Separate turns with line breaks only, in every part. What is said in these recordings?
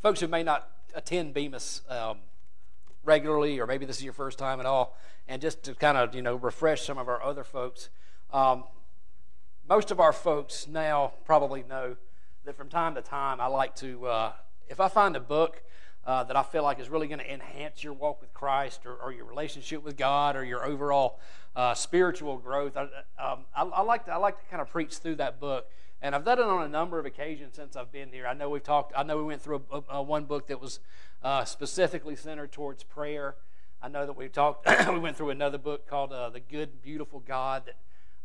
folks who may not attend Bemiss um, regularly, or maybe this is your first time at all, and just to kind of you know refresh some of our other folks. Um, most of our folks now probably know that from time to time I like to, uh, if I find a book uh, that I feel like is really going to enhance your walk with Christ or, or, your relationship with God or your overall uh, spiritual growth, I, um, I, I, like to, I like to kind of preach through that book. And I've done it on a number of occasions since I've been here. I know we've talked. I know we went through a, a, one book that was uh, specifically centered towards prayer. I know that we talked. we went through another book called uh, "The Good, Beautiful God" that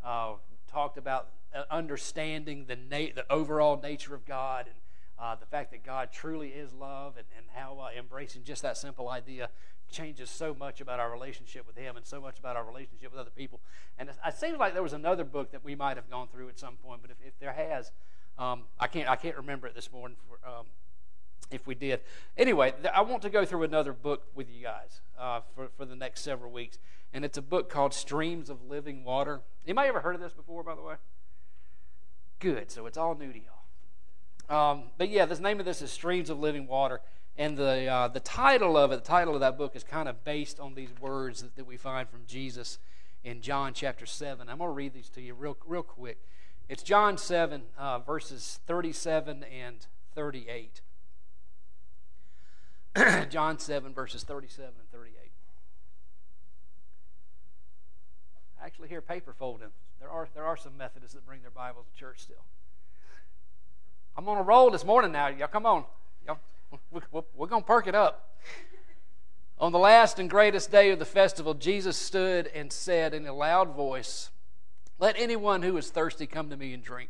uh, talked about uh, understanding the na- the overall nature of God and uh, the fact that God truly is love and, and how uh, embracing just that simple idea changes so much about our relationship with Him and so much about our relationship with other people. And it, it seems like there was another book that we might have gone through at some point, but if, if there has, um, I can't I can't remember it this morning. For, um, if we did, anyway, I want to go through another book with you guys uh, for for the next several weeks, and it's a book called Streams of Living Water. Anybody ever heard of this before? By the way, good. So it's all new to y'all. Um, but yeah, the name of this is Streams of Living Water. And the, uh, the title of it, the title of that book is kind of based on these words that, that we find from Jesus in John chapter 7. I'm going to read these to you real, real quick. It's John 7, uh, verses 37 and 38. John 7, verses 37 and 38. I actually hear paper folding. There are, there are some Methodists that bring their Bibles to church still. I'm on a roll this morning now. Y'all come on. Y'all, we're going to perk it up. On the last and greatest day of the festival, Jesus stood and said in a loud voice, Let anyone who is thirsty come to me and drink.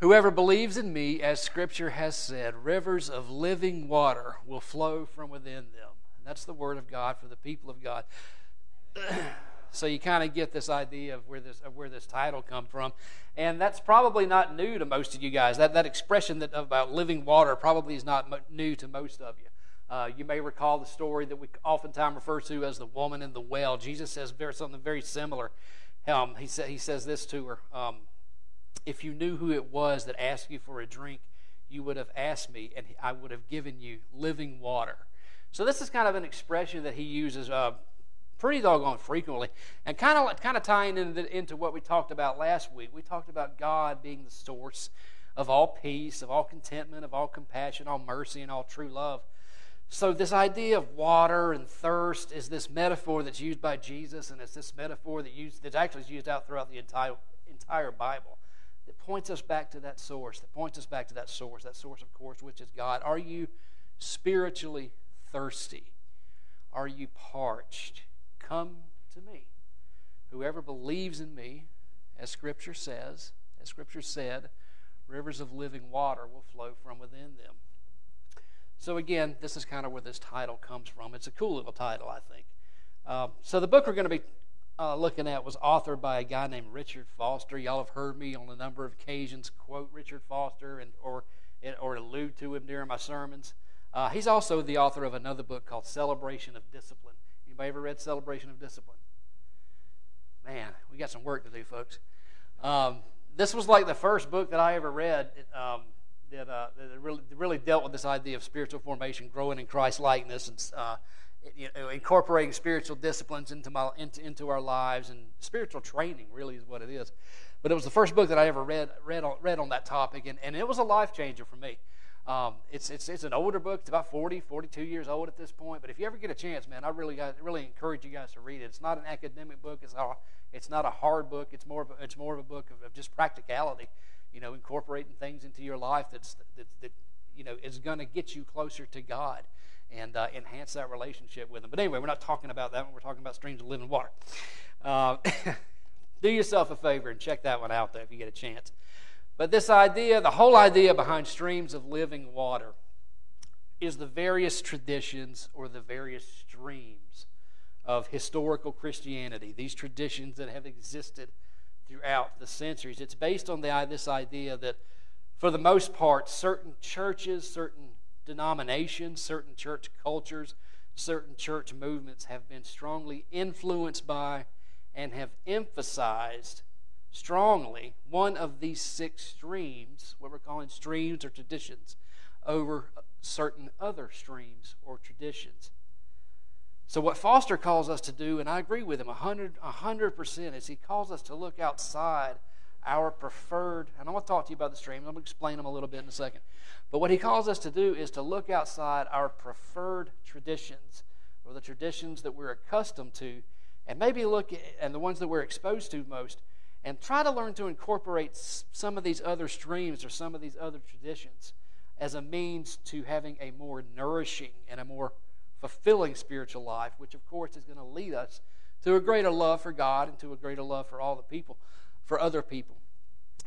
Whoever believes in me, as Scripture has said, rivers of living water will flow from within them. And that's the word of God for the people of God. So you kind of get this idea of where this of where this title come from, and that's probably not new to most of you guys. That that expression that about living water probably is not new to most of you. Uh, you may recall the story that we oftentimes refer to as the woman in the well. Jesus says very, something very similar. Um, he, sa- he says this to her um, If you knew who it was that asked you for a drink, you would have asked me, and I would have given you living water. So, this is kind of an expression that he uses uh, pretty doggone frequently. And kind of kind of tying into, into what we talked about last week, we talked about God being the source of all peace, of all contentment, of all compassion, all mercy, and all true love. So, this idea of water and thirst is this metaphor that's used by Jesus, and it's this metaphor that used, that's actually used out throughout the entire, entire Bible that points us back to that source, that points us back to that source, that source, of course, which is God. Are you spiritually thirsty? Are you parched? Come to me. Whoever believes in me, as Scripture says, as Scripture said, rivers of living water will flow from within them. So, again, this is kind of where this title comes from. It's a cool little title, I think. Um, so, the book we're going to be uh, looking at was authored by a guy named Richard Foster. Y'all have heard me on a number of occasions quote Richard Foster and or or allude to him during my sermons. Uh, he's also the author of another book called Celebration of Discipline. Anybody ever read Celebration of Discipline? Man, we got some work to do, folks. Um, this was like the first book that I ever read um, that, uh, that really, really, dealt with this idea of spiritual formation, growing in Christ likeness, and uh, you know, incorporating spiritual disciplines into, my, into, into our lives, and spiritual training really is what it is. But it was the first book that I ever read read on, read on that topic, and, and it was a life changer for me. Um, it's, it's, it's an older book. It's about 40, 42 years old at this point. But if you ever get a chance, man, I really, really encourage you guys to read it. It's not an academic book. It's, a, it's not a hard book. It's more of a, it's more of a book of, of just practicality, you know, incorporating things into your life that's, that, that you know, is going to get you closer to God and uh, enhance that relationship with Him. But anyway, we're not talking about that. We're talking about streams of living water. Uh, do yourself a favor and check that one out, though, if you get a chance. But this idea, the whole idea behind streams of living water, is the various traditions or the various streams of historical Christianity, these traditions that have existed throughout the centuries. It's based on the, uh, this idea that, for the most part, certain churches, certain denominations, certain church cultures, certain church movements have been strongly influenced by and have emphasized strongly one of these six streams, what we're calling streams or traditions over certain other streams or traditions. So, what Foster calls us to do, and I agree with him 100, 100%, is he calls us to look outside our preferred, and I'm going to talk to you about the streams. I'm going to explain them a little bit in a second. But what he calls us to do is to look outside our preferred traditions, or the traditions that we're accustomed to, and maybe look at and the ones that we're exposed to most, and try to learn to incorporate some of these other streams or some of these other traditions as a means to having a more nourishing and a more fulfilling spiritual life, which of course is going to lead us to a greater love for God and to a greater love for all the people, for other people.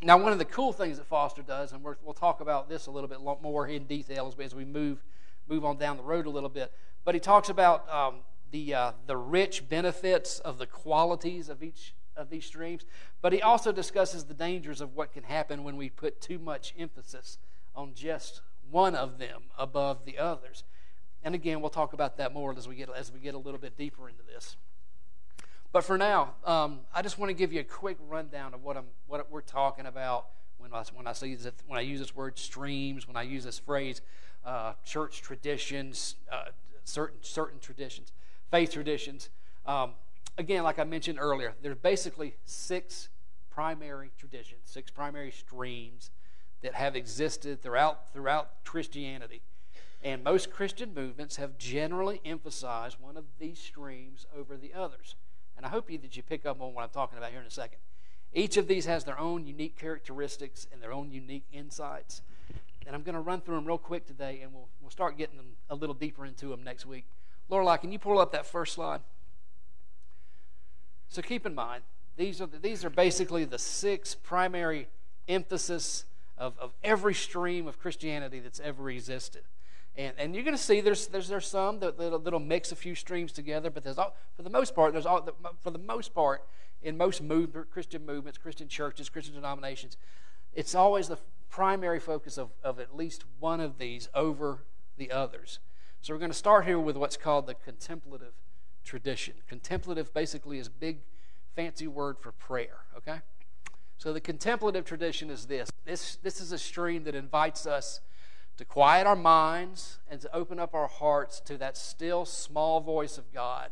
Now, one of the cool things that Foster does, and we will talk about this a little bit more in detail as we, as we move move on down the road a little bit, but he talks about um, the uh, the rich benefits of the qualities of each of these streams, but he also discusses the dangers of what can happen when we put too much emphasis on just one of them above the others. And again, we'll talk about that more as we get as we get a little bit deeper into this. But for now, um, I just want to give you a quick rundown of what I'm what we're talking about when I when I see this, when I use this word streams, when I use this phrase, uh, church traditions, uh, certain certain traditions, faith traditions. Um, again, like I mentioned earlier, there's basically six primary traditions, six primary streams that have existed throughout throughout Christianity. And most Christian movements have generally emphasized one of these streams over the others. And I hope you, that you pick up on what I'm talking about here in a second. Each of these has their own unique characteristics and their own unique insights. And I'm going to run through them real quick today, and we'll, we'll start getting them a little deeper into them next week. Lorelai, can you pull up that first slide? So keep in mind, these are, the, these are basically the six primary emphasis of, of every stream of Christianity that's ever existed. And, and you're going to see there's, there's, there's some that, that'll, that'll mix a few streams together, but there's all, for the most part, there's all, for the most part, in most move, Christian movements, Christian churches, Christian denominations, it's always the primary focus of, of at least one of these over the others. So we're going to start here with what's called the contemplative tradition. Contemplative basically is big, fancy word for prayer, okay? So the contemplative tradition is this. This, this is a stream that invites us to quiet our minds and to open up our hearts to that still small voice of God.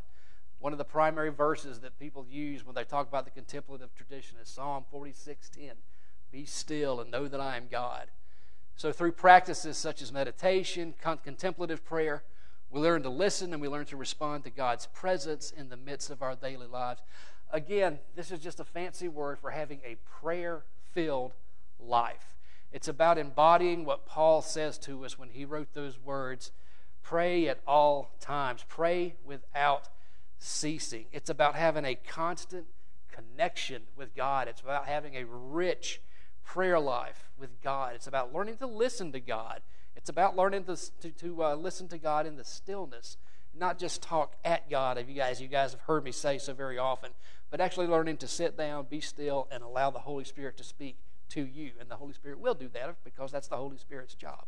One of the primary verses that people use when they talk about the contemplative tradition is Psalm 46:10. Be still and know that I am God. So through practices such as meditation, contemplative prayer, we learn to listen and we learn to respond to God's presence in the midst of our daily lives. Again, this is just a fancy word for having a prayer filled life. It's about embodying what Paul says to us when he wrote those words pray at all times, pray without ceasing. It's about having a constant connection with God, it's about having a rich prayer life with God, it's about learning to listen to God. It's about learning to, to, to uh, listen to God in the stillness, not just talk at God, as you guys, you guys have heard me say so very often, but actually learning to sit down, be still, and allow the Holy Spirit to speak to you. And the Holy Spirit will do that because that's the Holy Spirit's job.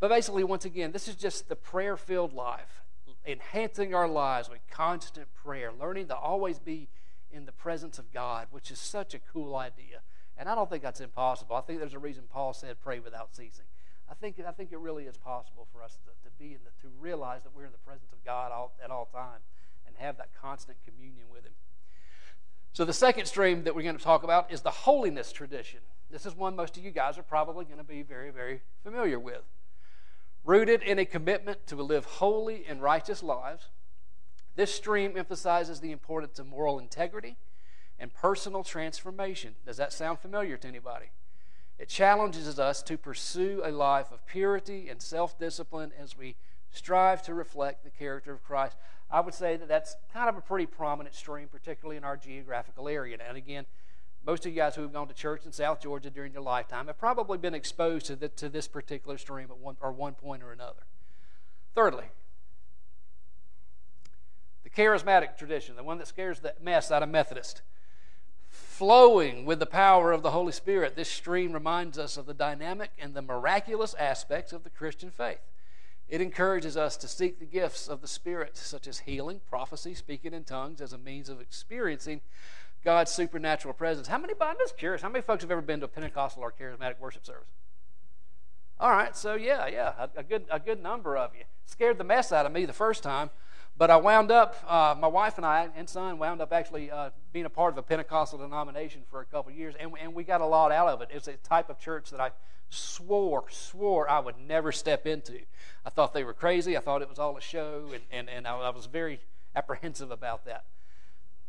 But basically, once again, this is just the prayer filled life, enhancing our lives with constant prayer, learning to always be in the presence of God, which is such a cool idea. And I don't think that's impossible. I think there's a reason Paul said, pray without ceasing. I think, I think it really is possible for us to, to be to realize that we're in the presence of God all, at all times and have that constant communion with Him. So, the second stream that we're going to talk about is the holiness tradition. This is one most of you guys are probably going to be very, very familiar with. Rooted in a commitment to live holy and righteous lives, this stream emphasizes the importance of moral integrity and personal transformation. Does that sound familiar to anybody? It challenges us to pursue a life of purity and self discipline as we strive to reflect the character of Christ. I would say that that's kind of a pretty prominent stream, particularly in our geographical area. And again, most of you guys who have gone to church in South Georgia during your lifetime have probably been exposed to, the, to this particular stream at one, or one point or another. Thirdly, the charismatic tradition, the one that scares the mess out of Methodist. Flowing with the power of the Holy Spirit, this stream reminds us of the dynamic and the miraculous aspects of the Christian faith. It encourages us to seek the gifts of the Spirit, such as healing, prophecy, speaking in tongues, as a means of experiencing God's supernatural presence. How many, I'm just curious, how many folks have ever been to a Pentecostal or charismatic worship service? All right, so yeah, yeah, a, a, good, a good number of you. Scared the mess out of me the first time, but I wound up, uh, my wife and I and son wound up actually uh, being a part of a Pentecostal denomination for a couple years, and, and we got a lot out of it. It's a type of church that I swore, swore I would never step into. I thought they were crazy. I thought it was all a show, and, and, and I, I was very apprehensive about that.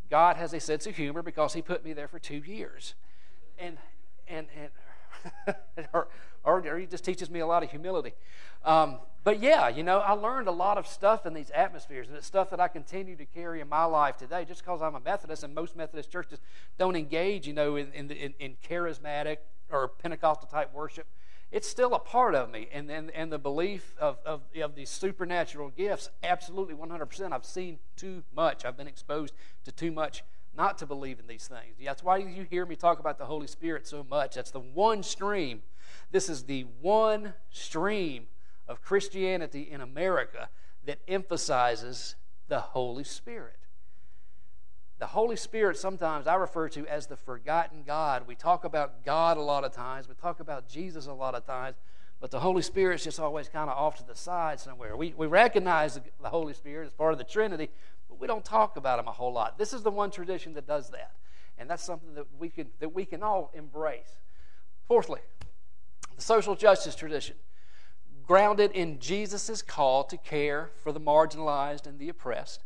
God has a sense of humor because He put me there for two years. And, and, and or, or, or He just teaches me a lot of humility. Um, but yeah, you know, I learned a lot of stuff in these atmospheres, and it's stuff that I continue to carry in my life today. Just because I'm a Methodist, and most Methodist churches don't engage, you know, in, in, in charismatic or Pentecostal type worship, it's still a part of me. And, and, and the belief of, of, of these supernatural gifts, absolutely 100%. I've seen too much. I've been exposed to too much not to believe in these things. That's why you hear me talk about the Holy Spirit so much. That's the one stream. This is the one stream of Christianity in America that emphasizes the Holy Spirit. The Holy Spirit, sometimes I refer to as the forgotten God. We talk about God a lot of times, we talk about Jesus a lot of times, but the Holy Spirit's just always kind of off to the side somewhere. We, we recognize the Holy Spirit as part of the Trinity, but we don't talk about them a whole lot. This is the one tradition that does that, and that's something that we can, that we can all embrace. Fourthly, the social justice tradition, grounded in Jesus' call to care for the marginalized and the oppressed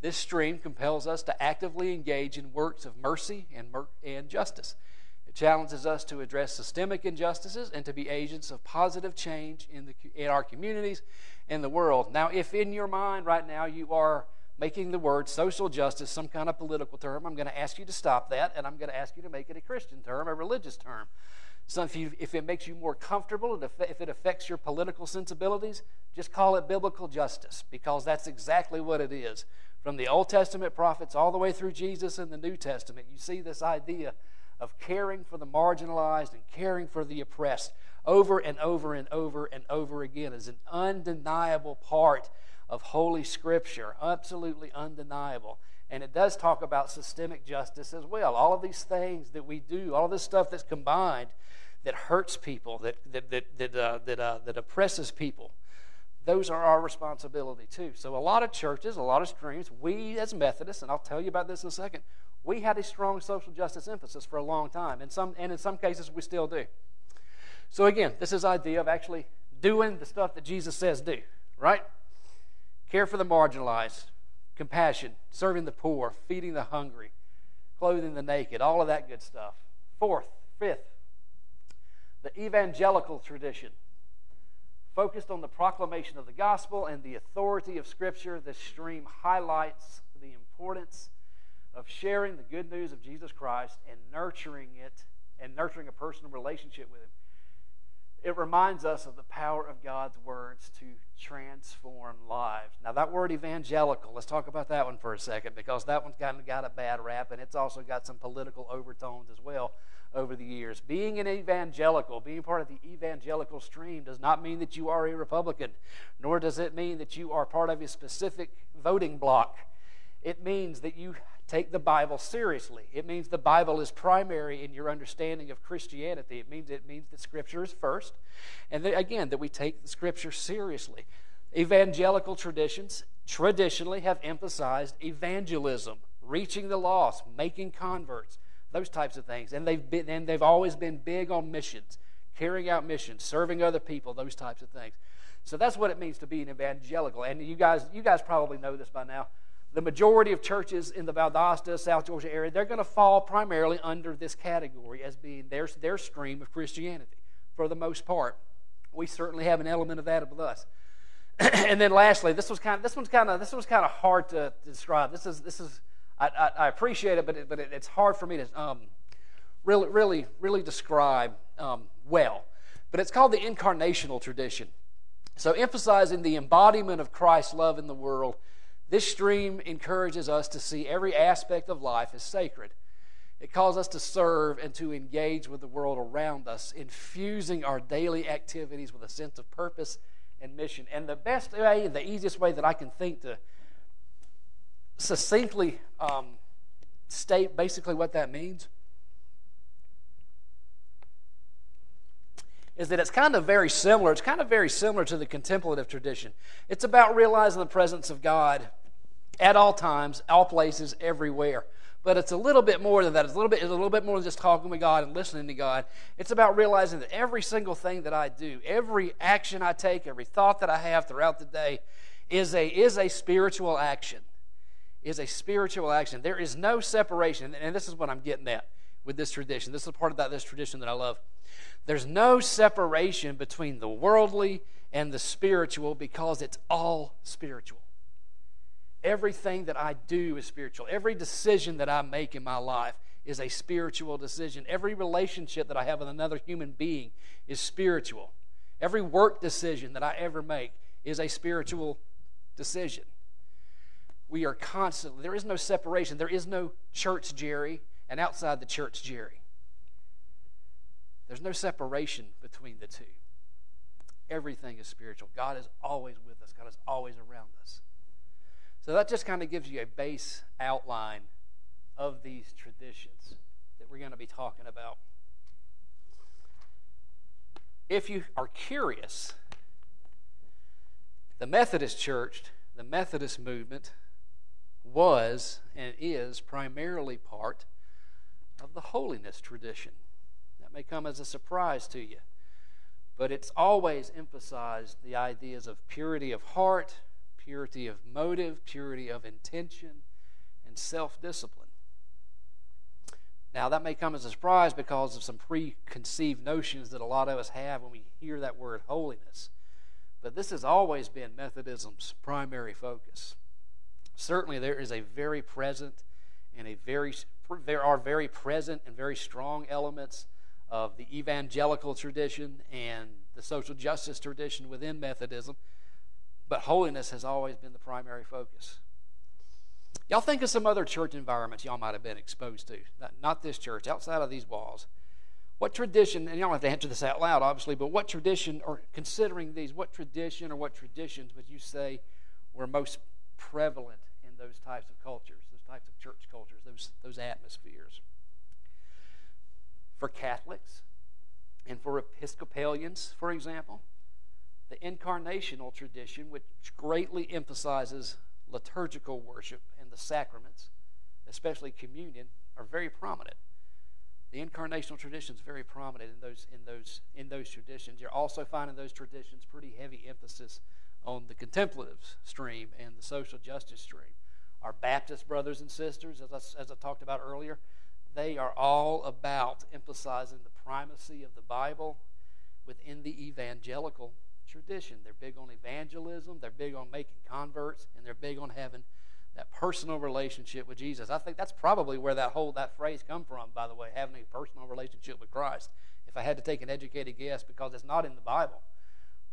this stream compels us to actively engage in works of mercy and, mer- and justice. It challenges us to address systemic injustices and to be agents of positive change in, the, in our communities and the world. Now, if in your mind right now you are making the word social justice some kind of political term, I'm going to ask you to stop that and I'm going to ask you to make it a Christian term, a religious term. So if, you, if it makes you more comfortable, if it affects your political sensibilities, just call it biblical justice because that's exactly what it is. From the Old Testament prophets all the way through Jesus in the New Testament, you see this idea of caring for the marginalized and caring for the oppressed over and over and over and over again is an undeniable part of Holy Scripture, absolutely undeniable. And it does talk about systemic justice as well. All of these things that we do, all of this stuff that's combined that hurts people, that, that, that, that, uh, that, uh, that oppresses people, those are our responsibility too. So, a lot of churches, a lot of streams, we as Methodists, and I'll tell you about this in a second, we had a strong social justice emphasis for a long time, and, some, and in some cases we still do. So, again, this is idea of actually doing the stuff that Jesus says do, right? Care for the marginalized, compassion, serving the poor, feeding the hungry, clothing the naked, all of that good stuff. Fourth, fifth, the evangelical tradition Focused on the proclamation of the gospel and the authority of Scripture, this stream highlights the importance of sharing the good news of Jesus Christ and nurturing it and nurturing a personal relationship with Him. It reminds us of the power of God's words to transform lives. Now, that word evangelical, let's talk about that one for a second because that one's kind of got a bad rap and it's also got some political overtones as well over the years. Being an evangelical, being part of the evangelical stream, does not mean that you are a Republican, nor does it mean that you are part of a specific voting bloc. It means that you take the Bible seriously. It means the Bible is primary in your understanding of Christianity. It means it means that Scripture is first, and that, again that we take the Scripture seriously. Evangelical traditions traditionally have emphasized evangelism, reaching the lost, making converts those types of things. And they've been and they've always been big on missions, carrying out missions, serving other people, those types of things. So that's what it means to be an evangelical. And you guys, you guys probably know this by now. The majority of churches in the Valdosta, South Georgia area, they're going to fall primarily under this category as being their, their stream of Christianity for the most part. We certainly have an element of that with us. and then lastly, this was kind of this one's kind of this one's kind of hard to, describe. This is this is I, I, I appreciate it, but, it, but it, it's hard for me to um, really, really, really describe um, well. But it's called the incarnational tradition. So, emphasizing the embodiment of Christ's love in the world, this stream encourages us to see every aspect of life as sacred. It calls us to serve and to engage with the world around us, infusing our daily activities with a sense of purpose and mission. And the best way, the easiest way that I can think to succinctly um, state basically what that means? is that it's kind of very similar. It's kind of very similar to the contemplative tradition. It's about realizing the presence of God at all times, all places, everywhere. But it's a little bit more than that. It's a little bit, it's a little bit more than just talking with God and listening to God. It's about realizing that every single thing that I do, every action I take, every thought that I have throughout the day is a, is a spiritual action. Is a spiritual action. There is no separation, and this is what I'm getting at with this tradition. This is part of that this tradition that I love. There's no separation between the worldly and the spiritual because it's all spiritual. Everything that I do is spiritual. Every decision that I make in my life is a spiritual decision. Every relationship that I have with another human being is spiritual. Every work decision that I ever make is a spiritual decision. We are constantly, there is no separation. There is no church Jerry and outside the church Jerry. There's no separation between the two. Everything is spiritual. God is always with us, God is always around us. So that just kind of gives you a base outline of these traditions that we're going to be talking about. If you are curious, the Methodist Church, the Methodist movement, was and is primarily part of the holiness tradition. That may come as a surprise to you, but it's always emphasized the ideas of purity of heart, purity of motive, purity of intention, and self discipline. Now, that may come as a surprise because of some preconceived notions that a lot of us have when we hear that word holiness. But this has always been Methodism's primary focus. Certainly, there is a very present and a very there are very present and very strong elements of the evangelical tradition and the social justice tradition within Methodism but holiness has always been the primary focus. Y'all think of some other church environments y'all might have been exposed to. Not, not this church, outside of these walls. What tradition, and don't have to answer this out loud, obviously, but what tradition, or considering these, what tradition or what traditions would you say were most prevalent in those types of cultures, those types of church cultures, those, those atmospheres? For Catholics and for Episcopalians, for example, the incarnational tradition, which greatly emphasizes liturgical worship and the sacraments, especially communion, are very prominent. The incarnational tradition is very prominent in those in those in those traditions. You're also finding those traditions pretty heavy emphasis on the contemplative stream and the social justice stream. Our Baptist brothers and sisters, as I, as I talked about earlier, they are all about emphasizing the primacy of the Bible within the evangelical tradition. They're big on evangelism, they're big on making converts, and they're big on having that personal relationship with Jesus. I think that's probably where that whole that phrase come from, by the way, having a personal relationship with Christ. If I had to take an educated guess, because it's not in the Bible.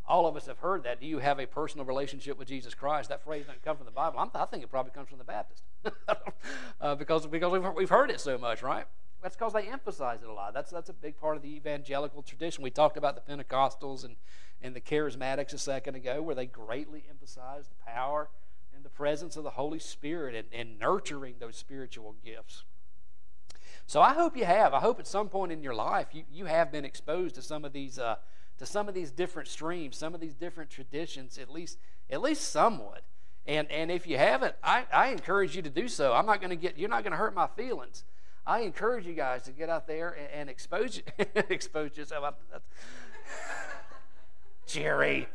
All of us have heard that. Do you have a personal relationship with Jesus Christ? That phrase doesn't come from the Bible. I'm, i think it probably comes from the Baptist, uh, because because we've, we've heard it so much, right? That's because they emphasize it a lot. That's that's a big part of the evangelical tradition. We talked about the Pentecostals and and the charismatics a second ago, where they greatly emphasize the power and the presence of the Holy Spirit and, and nurturing those spiritual gifts. So I hope you have. I hope at some point in your life you, you have been exposed to some of these uh, to some of these different streams, some of these different traditions, at least at least somewhat. And and if you haven't, I, I encourage you to do so. I'm not going to get you're not going to hurt my feelings. I encourage you guys to get out there and, and expose expose yourself. Jerry.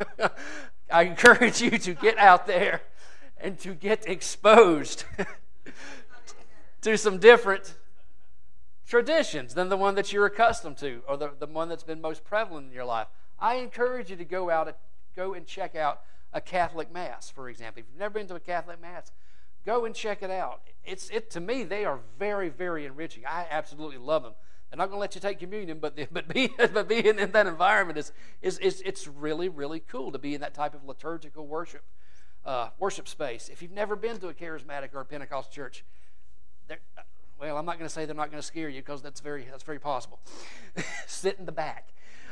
I encourage you to get out there and to get exposed to some different traditions than the one that you're accustomed to or the, the one that's been most prevalent in your life. I encourage you to go out go and check out a Catholic Mass, for example. If you've never been to a Catholic Mass, go and check it out. It's it to me, they are very, very enriching. I absolutely love them. They're not going to let you take communion, but but being but being in that environment is is, is it's really really cool to be in that type of liturgical worship uh, worship space. If you've never been to a charismatic or a Pentecostal church, well, I'm not going to say they're not going to scare you because that's very that's very possible. Sit in the back.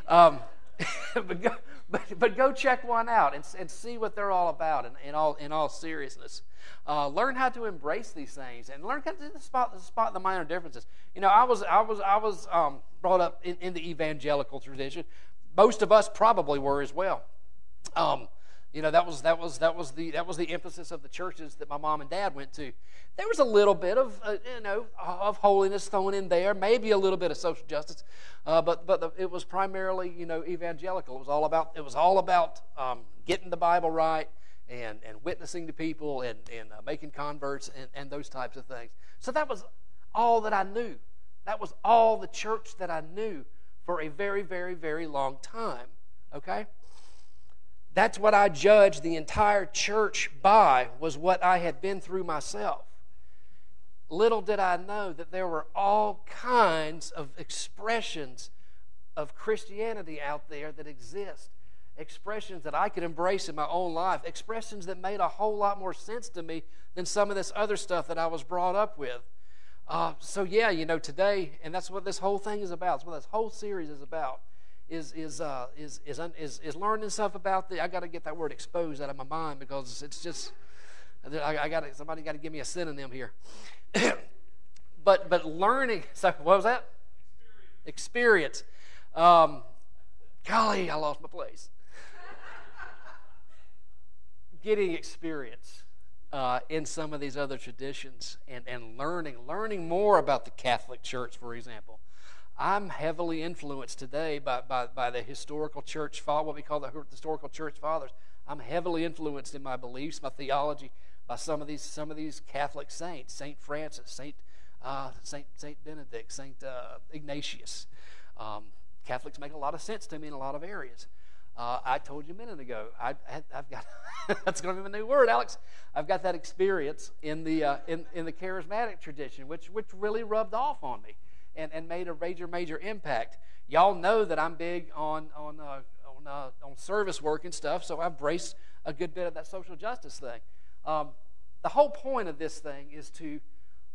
Um, but, go, but, but, go check one out and, and see what they're all about in, in, all, in all seriousness. Uh, learn how to embrace these things and learn how to spot, spot the minor differences. You know, I was, I was, I was um, brought up in, in, the evangelical tradition. Most of us probably were as well. Um, you know, that was, that, was, that, was the, that was the emphasis of the churches that my mom and dad went to. There was a little bit of, uh, you know, of holiness thrown in there, maybe a little bit of social justice, uh, but, but the, it was primarily, you know, evangelical. It was all about, it was all about um, getting the Bible right and, and witnessing to people and, and uh, making converts and, and those types of things. So that was all that I knew. That was all the church that I knew for a very, very, very long time. Okay? That's what I judged the entire church by, was what I had been through myself. Little did I know that there were all kinds of expressions of Christianity out there that exist. Expressions that I could embrace in my own life. Expressions that made a whole lot more sense to me than some of this other stuff that I was brought up with. Uh, so, yeah, you know, today, and that's what this whole thing is about. That's what this whole series is about is is uh, is is, is is learning stuff about the. I got to get that word exposed out of my mind because it's just. I, I got somebody got to give me a synonym here. but but learning. So what was that? Experience. Experience. Um, golly, I lost my place. Getting experience. Uh, in some of these other traditions and, and learning, learning more about the Catholic Church, for example, I'm heavily influenced today by, by, by the historical church, what we call the historical church fathers. I'm heavily influenced in my beliefs, my theology, by some of these some of these Catholic saints, Saint Francis, Saint uh, Saint Saint Benedict, Saint uh, Ignatius. Um, Catholics make a lot of sense to me in a lot of areas. Uh, I told you a minute ago. I, have got that's going to be a new word, Alex. I've got that experience in the uh, in in the charismatic tradition, which which really rubbed off on me and, and made a major, major impact. Y'all know that I'm big on, on, uh, on, uh, on service work and stuff, so I've braced a good bit of that social justice thing. Um, the whole point of this thing is to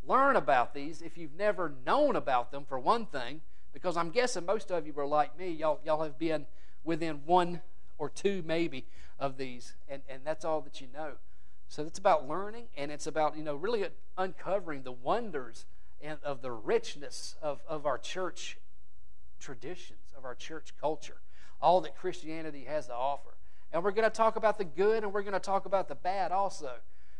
learn about these if you've never known about them, for one thing, because I'm guessing most of you are like me. Y'all, y'all have been within one or two, maybe, of these, and, and that's all that you know. So it's about learning, and it's about, you know, really uncovering the wonders and of the richness of, of our church traditions, of our church culture, all that Christianity has to offer. And we're going to talk about the good and we're going to talk about the bad also.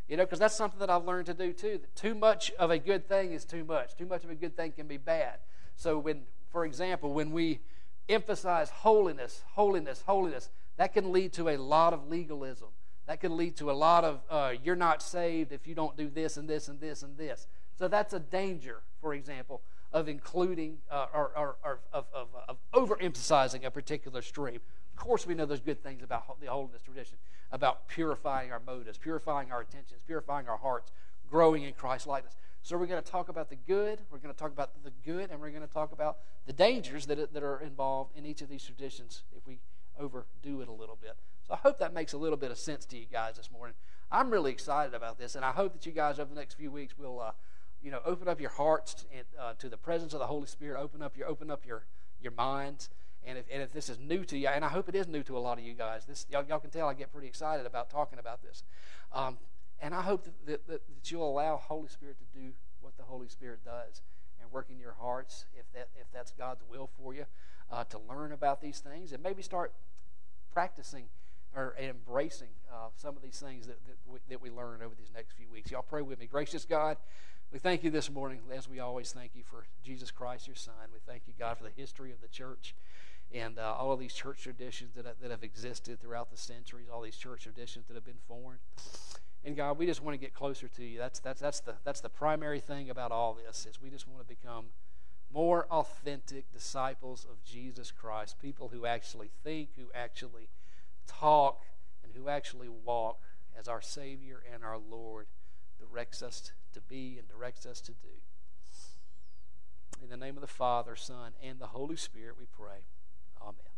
You know, because that's something that I've learned to do too. That too much of a good thing is too much. Too much of a good thing can be bad. So, when, for example, when we emphasize holiness, holiness, holiness, that can lead to a lot of legalism. That can lead to a lot of uh, you're not saved if you don't do this and this and this and this. So that's a danger, for example, of including uh, or, or, or of, of, of overemphasizing a particular stream. Of course, we know there's good things about the holiness tradition, about purifying our motives, purifying our intentions, purifying our hearts, growing in Christ likeness. So we're going to talk about the good, we're going to talk about the good, and we're going to talk about the dangers that, that are involved in each of these traditions if we overdo it a little bit. So I hope that makes a little bit of sense to you guys this morning. I'm really excited about this, and I hope that you guys over the next few weeks will uh, you know, open up your hearts uh, to the presence of the Holy Spirit. Open up your open up your your minds. And if, and if this is new to you, and I hope it is new to a lot of you guys, this y'all, y'all can tell I get pretty excited about talking about this. Um, and I hope that, that, that, that you'll allow Holy Spirit to do what the Holy Spirit does and work in your hearts if that if that's God's will for you uh, to learn about these things and maybe start practicing or embracing uh, some of these things that, that we, that we learn over these next few weeks. Y'all pray with me. Gracious God, we thank you this morning, as we always thank you for Jesus Christ, your Son. We thank you, God, for the history of the church and uh, all of these church traditions that, that have existed throughout the centuries, all these church traditions that have been formed. And God, we just want to get closer to you. That's, that's, that's, the, that's the primary thing about all this is we just want to become more authentic disciples of Jesus Christ, people who actually think, who actually talk, and who actually walk as our Savior and our Lord directs us to be and directs us to do. In the name of the Father, Son, and the Holy Spirit, we pray. Amen.